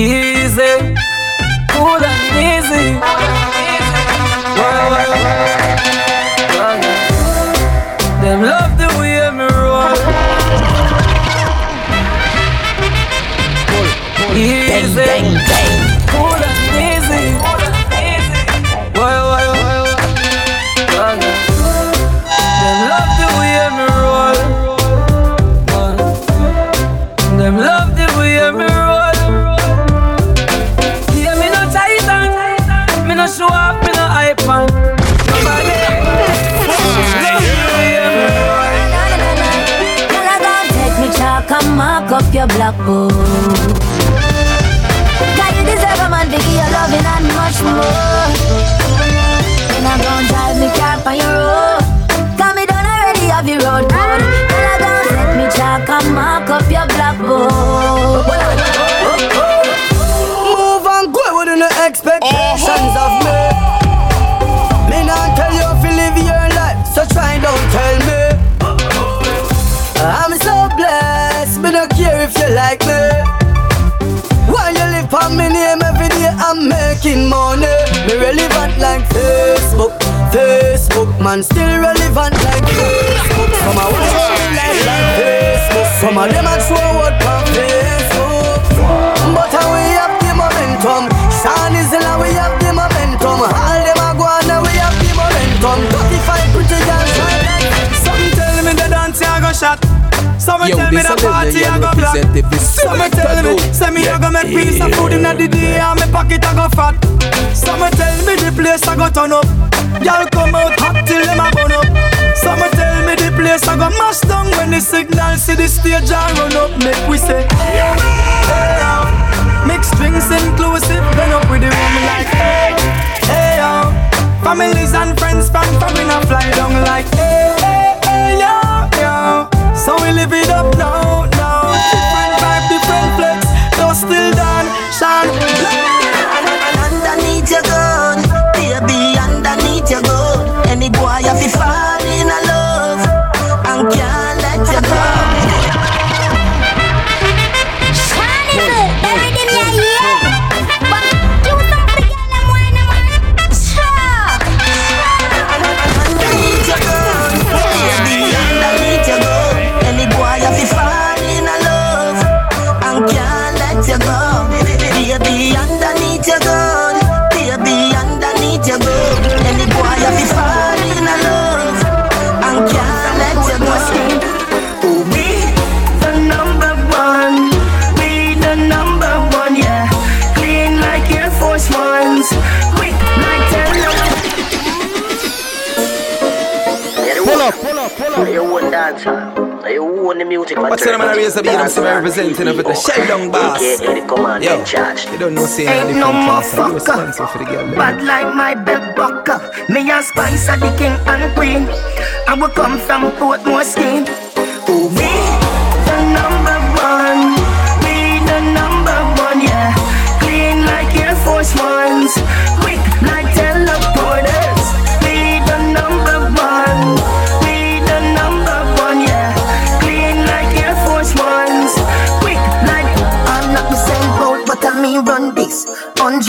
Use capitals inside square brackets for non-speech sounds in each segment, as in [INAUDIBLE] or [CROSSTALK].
Easy, cool and easy. Why, why, why? Them love the way me roll. Easy, Bang, bang, bang. Mark up your blackboard. You deserve a man to give you loving and much more. And I'm gon' drive me car on your road. Cause me done already have your road code. Girl, I gon' take me chalk and mark up your blackboard. Move and go with no expectations of uh-huh. Don't care if you like me. While you live on me name every day, I'm making money. Me relevant like Facebook, Facebook, man, still relevant like Facebook. Some of them like, like Facebook, some of them are throw Some Yo, tell me the party I go black. Some tell me, say me I go make piece of food in the day and me pocket I go fat. Some tell me the place I go turn up. Y'all come out hot till them a burn up. Some tell me the place I go mash down when the signal see the stage I run up. Make we say, hey, yo. Mixed drinks inclusive, run up with the room like, hey, hey, yo. Families and friends from foreign a fly down like, hey, hey, hey, yo, yo. So we live it up now. Own the music. What's the man raise the beat? I'm still representing of the Shell Down Boss. AKA Yo, charge. you don't know say Ain't no. I'm motherfucker. responsible for the girl. them. Bad like my belt buckle. Me a spice of the king and queen. I will come from Portmore skin. Oh,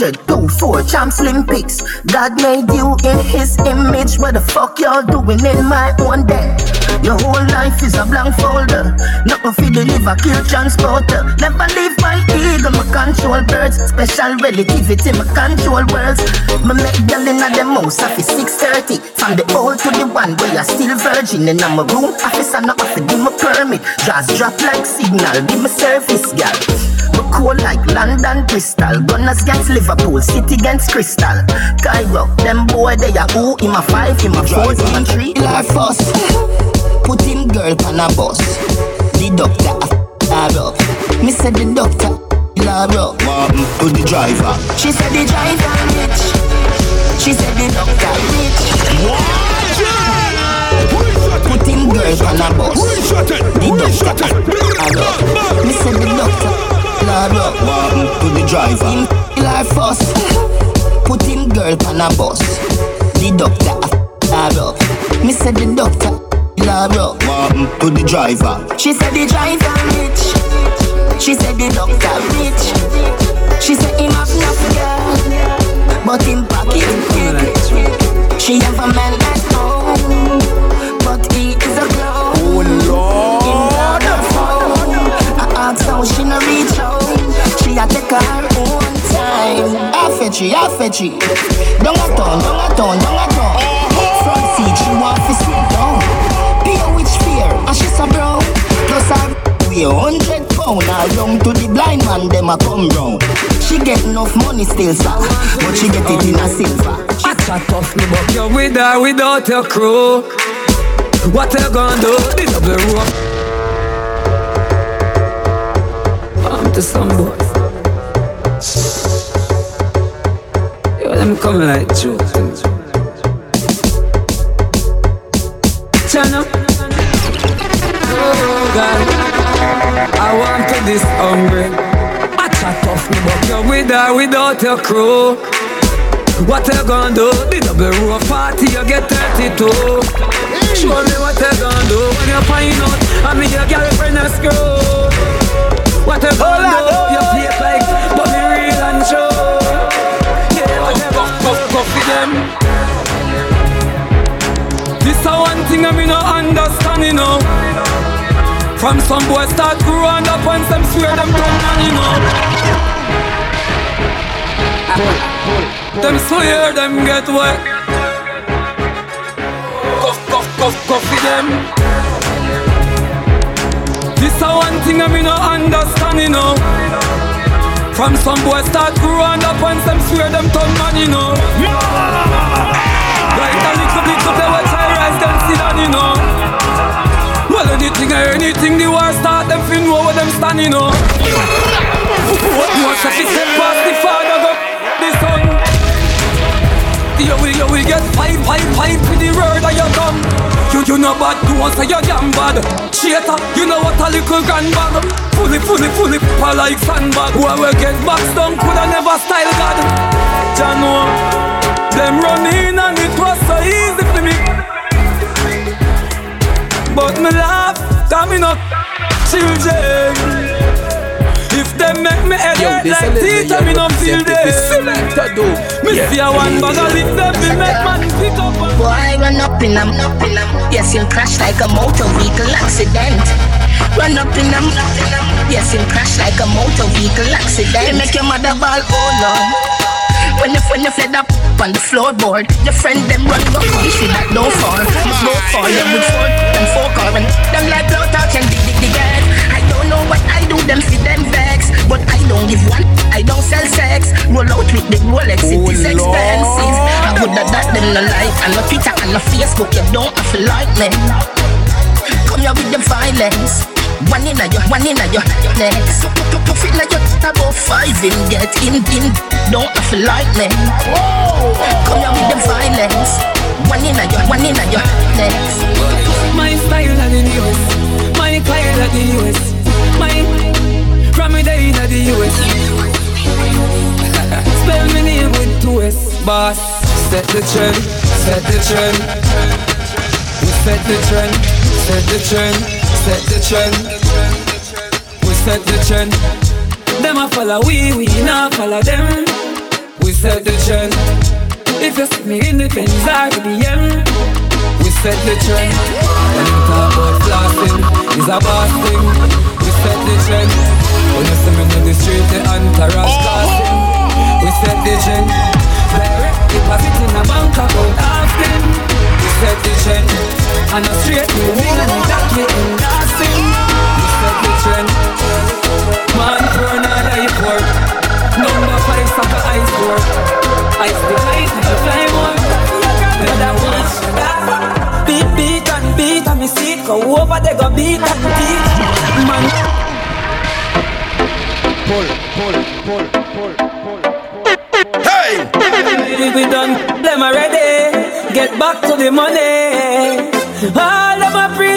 Hundred, two, four, champs Olympics. God made you in His image. What the fuck y'all doing in my own day? Your whole life is a blank folder. Nothing for deliver, kill transporter. Never leave my ego, my control birds. Special relativity, my control words. Me make girl inna them house after 6:30. From the old to the one where you're still virgin. And I'm a room office, I'm not to give me permit. Just drop like signal, give me service, girl. We cool like London Crystal. Gunners against Liverpool, City against Crystal. Cairo, them boy they are who? In my five, in my four, in my three. Like fuss. Put him girl on a bus. The doctor a her up. Me said the doctor her up. Martin to the driver. She said the driver rich. She said the doctor rich. Put him girl on a bus. The doctor her up. Me said the doctor her up. Martin to the driver. Like fuss. Put him girl on a bus. The doctor her up. Me said the doctor her up. Martin to the driver. She said the driver rich. She said the doctor rich. She say him have enough girl, but him pocket cake. She have a man at home, but he is a clown. I how she no reach home. She a take her own time. A G, half a G. Don't a turn, don't a turn, don't a turn. Front seat, she want to sit down. Pay which fear, and she so brown. Plus her weigh hundred pound. Now young to the blind man, them a come round. She get enough money still, sir, but she get it in a silver. I chat off me, but you're with or without your crew. What you gonna do? The double rope. To some boys. Yo, them coming like jokes. Channel. Oh God, I want to this hungry. I chat off me, but you're with or without your crew. What you gonna do? The double row party, you get 32. Show me what you gonna do when you find out I'm your girlfriend a screw. What you gonna? You fake like, but me real and true. Yeah, what you gonna do? Go for them. This a one thing I me no understand, you know. From some boys start growing up and some swear them come on, you know. Them swear them get wet. Cuff, cuff, cuff, cuff for them. A one thing I me no understand, you know. From some boys start growing up and some swear them turn man, you know. Right a little up, they watch I rise them sit down, you know. Well, anything or anything, the war start them fin know where them stand, you know. What you want to step five, five with the word of your gun. You, you know bad, you want say you're damn bad. Cheater, you know what a little grandbag. Fully, fully, fully, people like sandbag. Who we get boxed down, coulda never style God. Jano, them run in and it was so easy for me. But me laugh, coming up, children. If them make me head Yo, hurt this like a teeth, little me no feel them. Selector do. Me see a one bag of lick them, me make man pick up. and- Boy, run up in them, up in them. Yes, him crash like a motor vehicle accident. Run up in them, up in them. Yes, him crash like a motor vehicle accident. They make your mother ball, oh Lord. When you when you fled up on the floorboard, your friend them run go push you that don't fall. Slow fall, them with four them four car and them like blow touch and dig dig dig it. I don't know what I do, them see them vex, but I don't give one. I don't sell sex. Roll out with the Rolex, it oh, is expensive. I would have that them no like, and no Twitter and no Facebook. You don't have to like me. Come here with the violence. One in a your, one in a your next. Puff it like your about five in get in in. Don't have to like me. Come here with the violence. One in a your, one in a your next. My style of the US, my style of the US, my from me day in the US. [LAUGHS] Spell me name with two S. Boss, set the trend, set the trend. We set the trend, set the trend, set the trend. We set the trend. Them a follow we, we not follow them. We set the trend. If you see me in the Benz or the BM, we set the trend. When you talk about flossing, it's a boss thing. We set the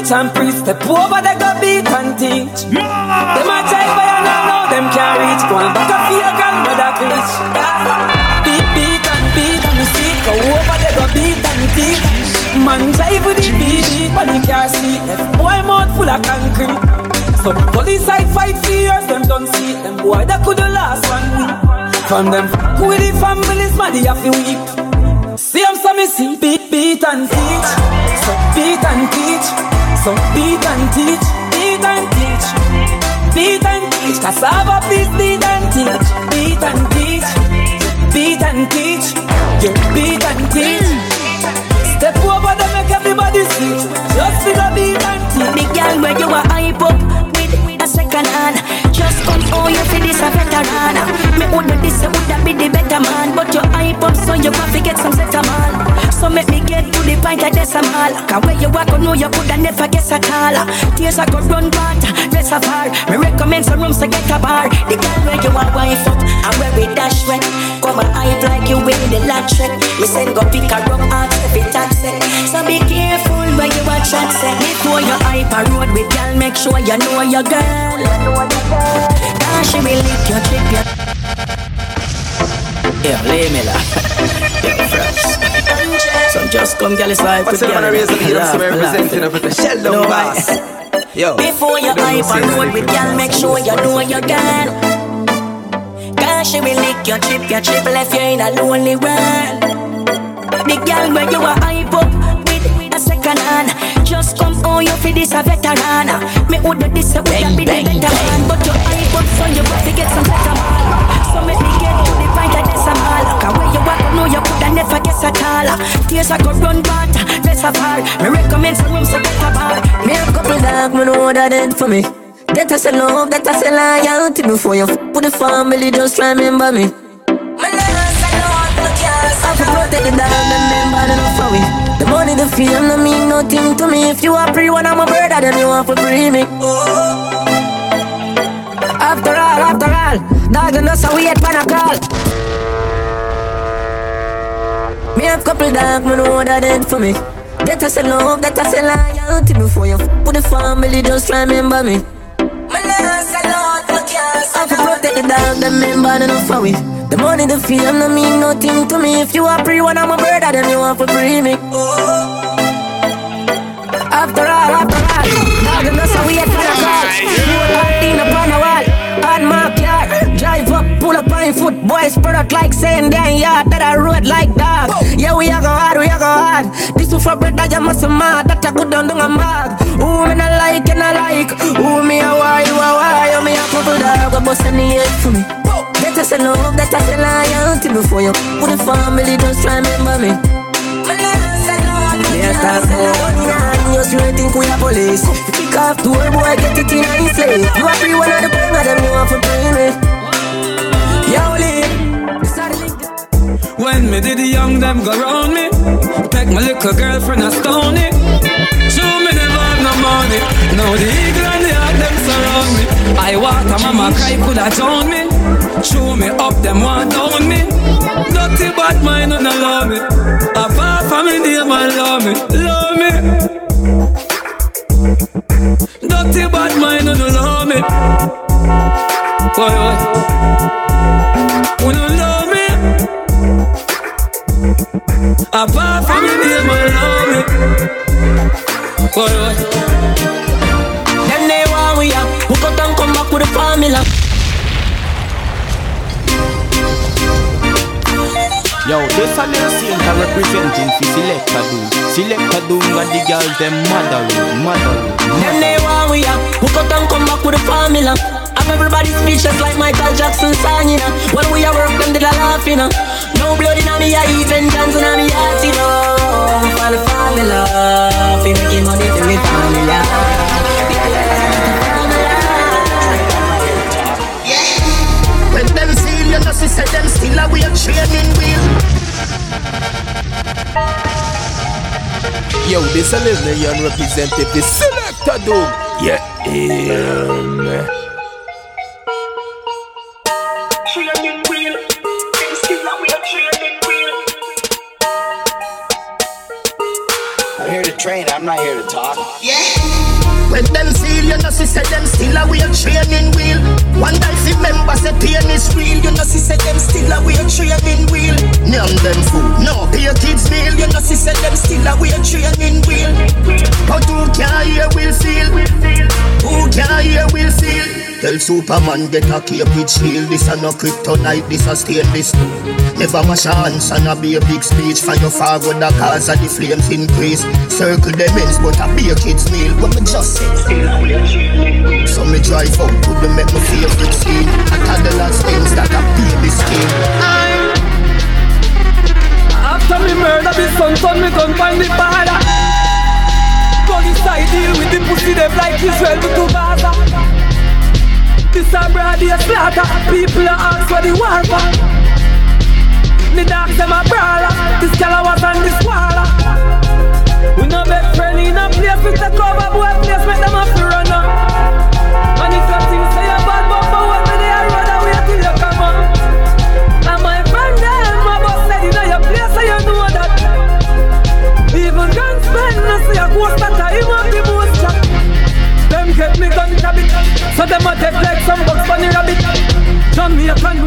preach and preach. Step over they go beat and teach. Them a try and I know them can't reach. Going back a fear grandmother preach. Beat, beat and beat and see go over they go beat and teach. Man drive with the beat, but he can't see. Left boy mouth full of concrete. So police I fight for years, them don't see. Them boy that could the last one week. from them. With the families, man, they have to weep. Same some me see, beat, beat and teach. So beat and teach. So beat and teach. Beat and teach. Beat and teach. Cassava, please beat and teach. Beat and teach. Beat and teach. Yeah, beat and teach. Step over them, make everybody see. Just for the beat and teach. Big girl, where you are hype up with a second hand. Just come oh you for this a veteran. Me woulda this, woulda be the better man, but you hype up so you got to get some set man. So make me get to the point of decimal. Cause where you walk, I know you coulda never guess at all. Tears I go run water, rest of far. Me recommend some rooms to get a bar. The girl where you are wife up, and where we dash wet. Come and hype like you win the lottery. Me send go pick a rum out every taxi. So be careful where you watch and say. Before you hype a road with girl, make sure you know your girl. Cause she will lick your trip, Yeah, lay me la. [LAUGHS] Yeah, fresh. So just come, girl, it's like What's the man raise the youth so representing up at the shell down No, boss? Yo. Before you hype a road with girl, make sure you know your girl. Cause she will lick your trip, your trip left you in a lonely world. The girl where you are hype up with, a second hand. Just come on, you for this a veteran. Me woulda this a woulda be the better man, but you hype up so you got to get some better man. So make me get to the point. You walk, know you coulda never guess at all. Tears I go run water, rest of all. Me recommend some rooms to get a bar. Me a couple dog, me know what that did for me. That I say love, that I say loyalty before you f with the family, just remember me. I fi protect the dog, bad enough for me. The money, the fame, no mean nothing to me. If you are free, when one of my brother, then you want for free me. Oh. After all, after all, dog, you know so wait for a call. Me have couple me know what that did for me. That I say love, that I say loyalty before you f with the family, just remember me. My life's a lot of chaos. I protect the dog, them men bad enough for we. The money, the fame, no mean nothing to me. If you are free, one of my brother, then you want to free me. After all, after all, dog, you know we had for the call. Pull up on foot, boys, product like saying damn yard that I rode like dog. Yeah, we are go hard, we are go hard. This is for bread that you must mad, that I good down down a mag. Who me not like and I like, who me a why, you a why, you me a couple dog, go bust the head for me. That I say love, that I say loyalty before you put the family, just remember me. Yeah, that's all. You still think we are police? Kick off door, boy, get it in a slave. You are free one of the them, you want to bring me. Yo, Lee. When me did the young, them go round me. Take my little girlfriend a stony. Show me never have no money. Now the eagle and the heart them surround me. I walk a mama cry could have drown me. Show me up, them want down me. Dirty bad mind don't love me. Apart from me name and love me, love me. Dirty bad mind don't love me. Boy, boy. Who don't love me? Apart from me name and love me. Boy, boy. Them they want we up. Hook up and come back with the formula. Yo, this a little scene that representing for Selecta Doom. Selecta Doom and the girls them mother mother Them they want we up. Hook up and come back with the formula. Have everybody speechless like Michael Jackson song, you know. When we are work, them did a laugh, you know. No blood in me, I even dance in me heart, you know. For the formula, fi making money for me formula. When them seal, you know, she said them still a weird training wheel. Yo, this a little young representative Selecta Doom. Yeah, um, When them seal, you know, she said them still a weird training wheel. One day if members say pain is real, you know, she said them still a weird training wheel. Name them food, no pay kids meal, you know, she said them still a weird training wheel. But who can hear will feel? Who can hear will feel? Tell Superman get a with shield. This a no kryptonite, this a stainless. Never mash hands and a be a big speech for your father. The cause of the flames increase. Circle the ends, but I be a kid's meal. But me just say? So me drive up to the make my favorite scene. I tell the last things that I baby skin. After me murder me son, son me gun find the father. Gun inside deal with the pussy them like Israel with to Gaza. This a broad day slaughter. People are ask for the war for. Me dogs them a brawler. This girl was on this waller. We no best friend in a place we take over boy place make them have to run up.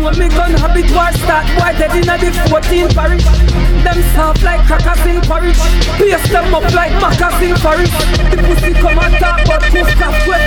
Know me gun habit war start boy dead inna the 14 parish. Them soft like crackers in porridge. Paste them up like macas in forest. The pussy come and talk but proof cap wet.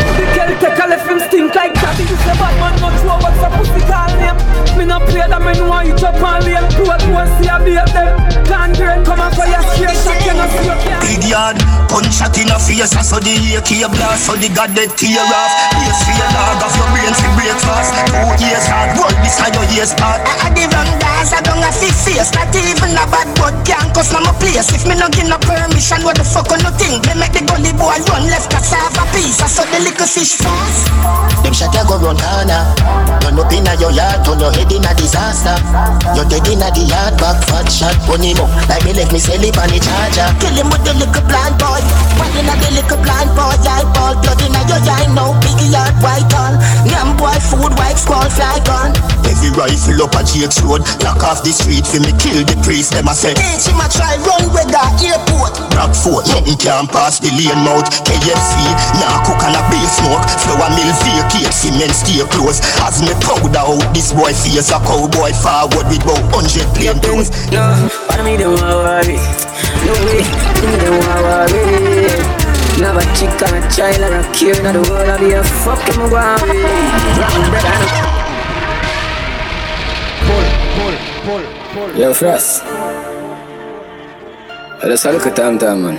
Face, so the AK blast, so the god dead tear off. Yes, for your dog of your brain for breakfast. Two years hard, work beside your ears part. I had the wrong guys, I don't have fit face. Not even a bad bud can't cuss from my place. If me no give no permission, what the fuck on no thing? Me make the gully boy run left cassava piece. I saw the little fish fast. Them shot ya go run corner. Run up inna your yard, turn your head inna disaster. You're dead inna the yard, back fat shot Pon him up, like me let me sell it on the charger. Kill him with the little blind boy. One inna the little blind boy Eye ball, blood inna your eye No biggie yard, white on Yam boy, food, white squall, fly gun Every rifle up a Jake's road, knock off the street for me kill the priest. Them a say, Bitch, him a try run with the airport Rockfort, nothing can pass the lane mouth. KFC, nah cook and a beer smoke. Flour mill vacate, cement stay close. As me proud out, this boy face a cowboy forward with about hundred plain clothes. No, what me don't worry. No way, me don't worry. Now a chick and a child and a kid in the world, I be a fucking worry. Rock bread and Yo, Frost. I just had a look at time, time, man.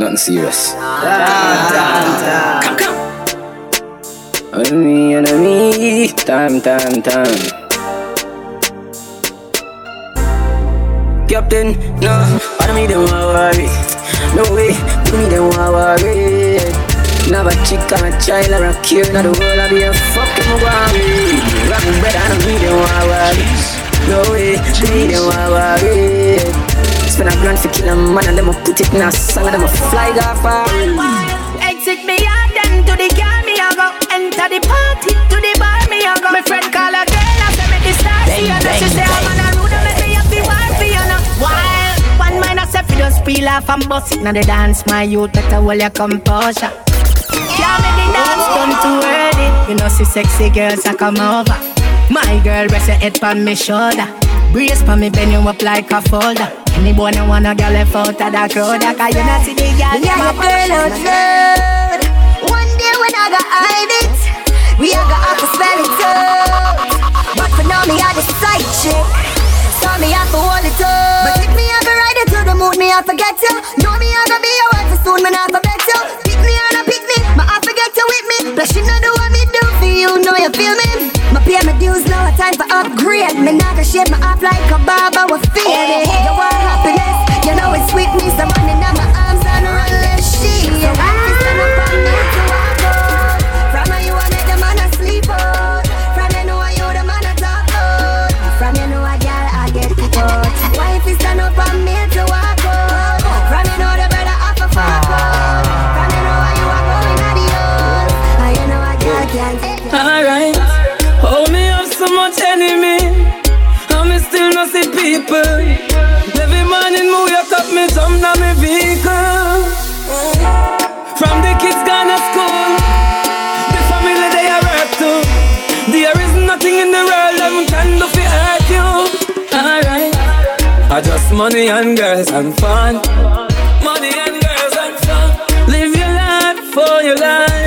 Nothing serious. Come, come. On me, on me, time, time, time. Captain, no, on me, don't worry. No way, do me, don't worry. Now a chick and a child or a kid in the world, I be a fucking worry. Rock bread and me, don't worry. No way, me, don't worry. Spend a grand for kill a man and them a put it in a song and them a fly off a Exit me out then to the car me a go Enter the party to the bar me a go My friend call a girl and say me the star see her She say I'm just peel off and bust it Now the dance my youth better hold your composure Yeah me the dance done too early You know see sexy girls a come over My girl rest your head on me shoulder Brace for me bend you up like a folder Any boy no wanna girl left out of the crowd Cause you not see the girl Yeah, your girl out loud. One day when I got hide it, we are gonna have to spell it out. But for now, me I the side chick. So me have to hold it up. Ride it to the moon, me have to get you. Know me I gonna be your wife soon, me I forget you. Pick me and I pick me, my I forget you with me. Plus you know do what me do for you, know you feel me. My pay my dues, now it's time for upgrade. Me not gonna shape my off like a barber with oh, faded. Money and girls and fun. Money and girls and fun. Live your life for your life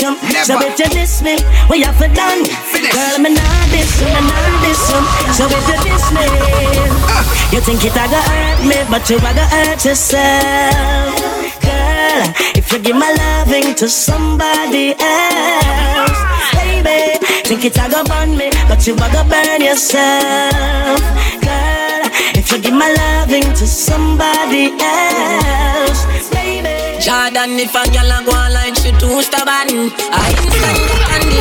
you. So if you diss me, we have to done. Girl, me nah this you, me this you. So if you diss me, uh. you think it a go hurt me, but you a go hurt yourself. Girl, if you give my loving to somebody else, baby, think it a go burn me, but you a go burn yourself. Girl, if you give my loving to somebody else, baby. Jordan, if a girl a go on like she too stubborn I instant candy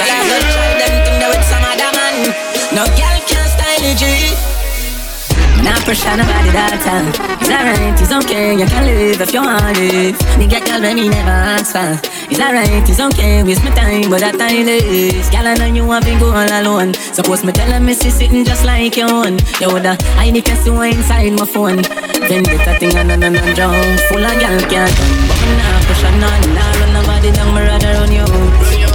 Tell her go try them thing there with some other man No girl can style it, G not pressure nobody that time. It's alright, it's okay, you can live if you want live. Nigga girl when me never ask for. It's alright, it's okay, waste my time, but that time is. Girl I know you have been go alone. Suppose me tell her me see sitting just like your own. You woulda I need to see inside my phone. Then get a thing and and and drown. Full of girl can't come, but me not pressure none. Nah run nobody down, me rather run you.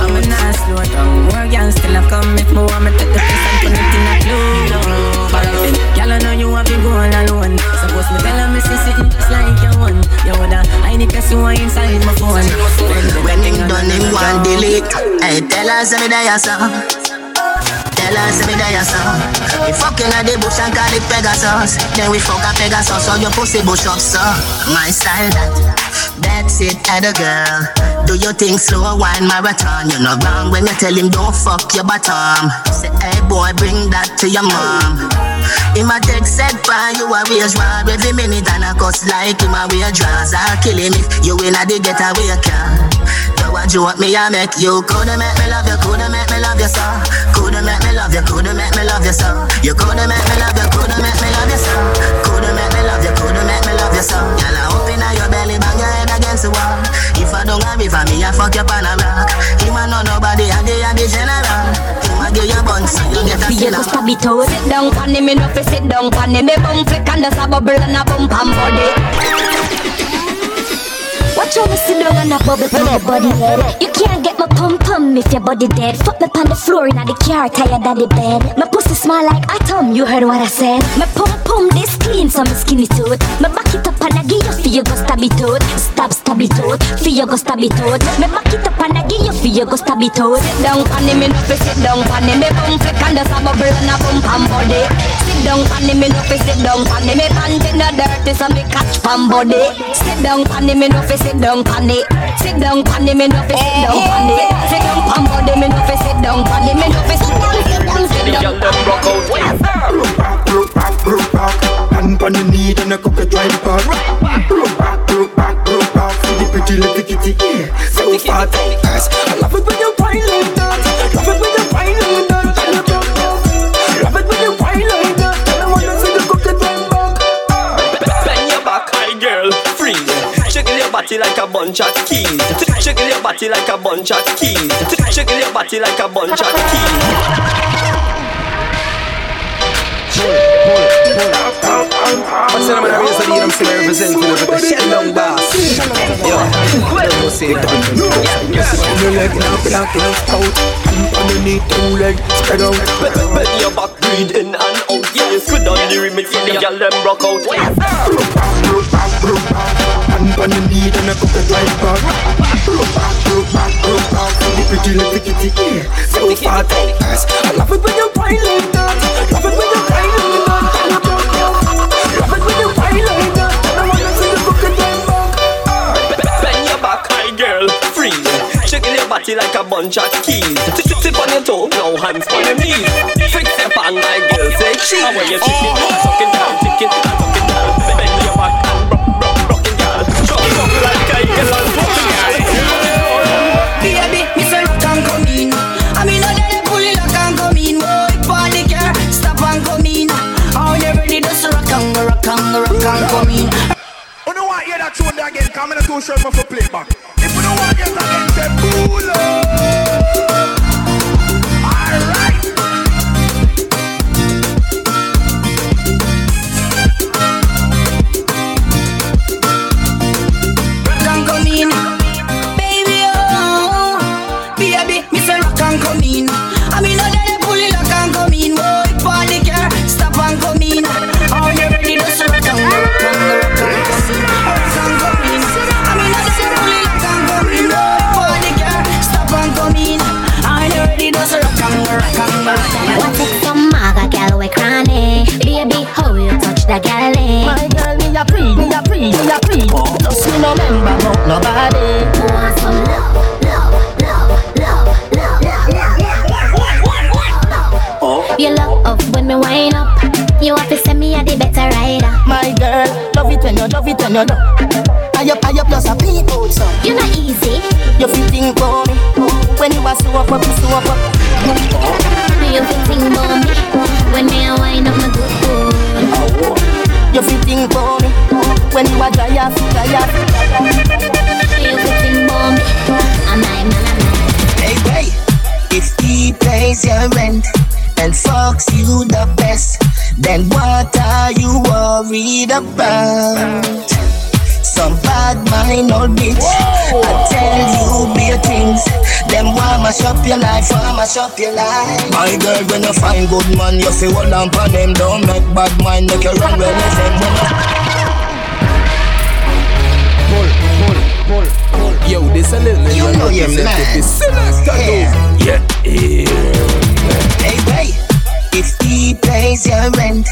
I'm a not slow down. More girls still have come if me want me take the piss and put it in a clue. But girl I know you have been going alone. Suppose me tell her me see sitting just like your one. You woulda I need to see what inside my phone. When him done want delete. Hey, tell her say me there so. Tell her say me there so. We fucking at the bush and call it Pegasus. Then we fuck a Pegasus so your pussy bush up so. My style that. That's it, and a girl. Do your thing slow, wine marathon. You're not wrong when you tell him don't fuck your bottom. Say, hey boy, bring that to your mom. Him a text said, fine, you a raise war every minute and a cuss like him a wear draws. I'll kill him if you in a the getaway car. You a joke me, I make you coulda make me love you, coulda make me love you so. Coulda make me love you, coulda make me love you so. You coulda make me love you, coulda make me love you so. Coulda make me love you, coulda make me love you so. Girl, I open up your belly, bang your head against the wall. If I don't have it for me, I fuck you on a rock. Him a know nobody, I dey a general. Him a give you buns, so you get a able to stab it. Sit down on him, me no fi sit down on him. Me bum flick and there's a bubble and a bump and body. Sit down and a bubble on your body head. You can't get my pum pum if your body dead. Fuck me on the floor in the car, tired of the bed. My pussy smell like atom, you heard what I said. My pum pum this clean, so me skinny tooth. My back it up and I give you for you go stab it out. Stab stab it out, for you go stab it out. Me back it up and I give you for you go stab it out. Sit down on him, me no fi sit down on him. Me bum flick and there's a bubble and a bump and body. Sit down on him, me no fi sit down on him. Me pants in the dirty, so me catch from body. Sit down on him, me no fi sit down on it. Sit down on him, me no fi sit down on it. Sit down on body, me no fi sit down on it. Me no fi sit down, sit down, sit down. Rock back, rock back, rock back. Hand on the knee, then a cook a dry back. Rock back, rock back, rock back. See the pretty little kitty, yeah. So yes. I love it when you whine like that. Love it when you whine like that. Whine like. I a your high girl, freeze. Jiggle your body like a bunch of keys. Jiggle your body like a bunch of keys. Body like a bunch of keys. What's the name of the race that I'm still representing over the Shelldown boss? Yo, don't say that. Your leg out underneath two leg spread out Bend your back, breathe and out. Yeah, squid on the remix, see the girl them rock out. Hand on the knee, then I cook it right back Broke back, broke back, broke back See the pretty little kitty, yeah So far, yes I love it when you whine like that Love it when you whine like that Love it when you whine like that And I wanna see you cook it right back Bend your back, high girl, freeze. Jiggle your body like a bunch of keys. Tip on your toe, now hands on your knees. Fix your pan like girl say cheese. And when you tip it, tucking down, ticking come in a too short for playback. If you don't want to hear that again, say you love it when you love. I up, I up, plus a people so. You not easy. You feel think for me when you are so up, up, so up, up. You feel think for me when me a wind up my good good. You feel think for me when you are dry off, dry off. You feel think for me, and I'm Hey, wait. If he pays your rent and fucks you the best, then what are you worried about? Some bad mind old bitch. I tell you bare things. Them want mash up your life, want mash up your life. My girl, when you find good man, you feel hold on for them. Don't make bad mind make you run well as them. Yo, this a little You know you're mad. Yeah. Yeah, yeah. Hey, wait. If he pays your rent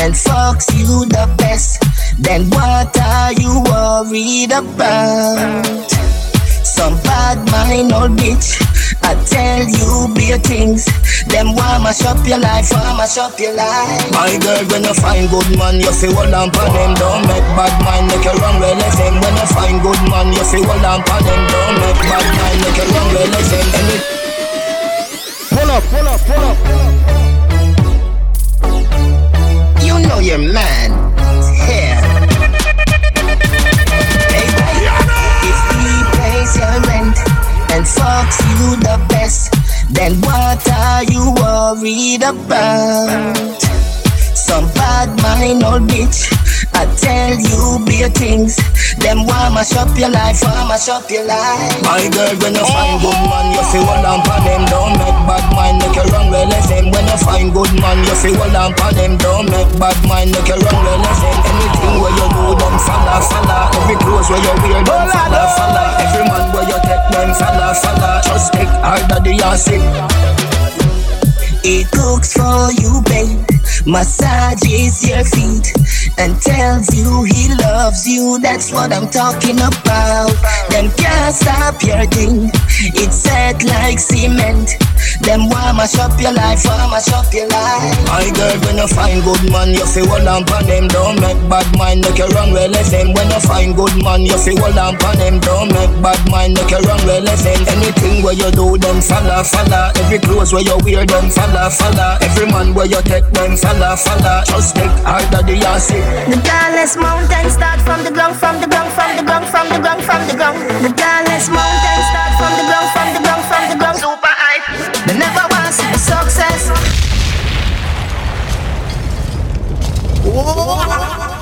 and fucks you the best, then what are you worried about? Some bad mind old bitch. I tell you bare things. Them want mash up your life, want mash up your life. My girl, when you find good man, you feel hold on for them. Don't make bad mind make you run well as them. When you find good man, you feel hold on for them. Don't make bad mind make you run well as them. Any- Pull up, pull up, pull up. You know you're mad. Pays your rent and fucks you the best, then what are you worried about? Some bad mind old bitch. I tell you bare things. Them want mash up your life, want mash up your life. My girl, when you find good man, you feel hold on for them. Don't make bad mind make you run well as. When you find good man, you feel hold on for them. Don't make bad mind make you run well as. Anything where you do, them follow, follow. Every clothes where you wear, them follow, follow. Every man where you take, them follow, follow. Just take harder the acid. He cooks for you, babe. Massages your feet and tells you he loves you. That's what I'm talking about. Them can't stop your thing. It's set like cement. Them want mash up your life, want mash up your life. My girl, when you find good man, you feel hold on for them. Don't make bad mind make you run well. When you find good man, you feel hold on for them. Don't make bad mind make you run well. Anything where you do, them follow, follow. Every clothes where you wear, them follow, follow. Every man where you take, them follow, follow. Just take harder the acid. The tallest mountain start from the ground, from the ground, from the ground, from the ground, from the ground. The tallest mountain start from the ground, from the ground, from the ground. Super hype. They never want see the success. Whoa.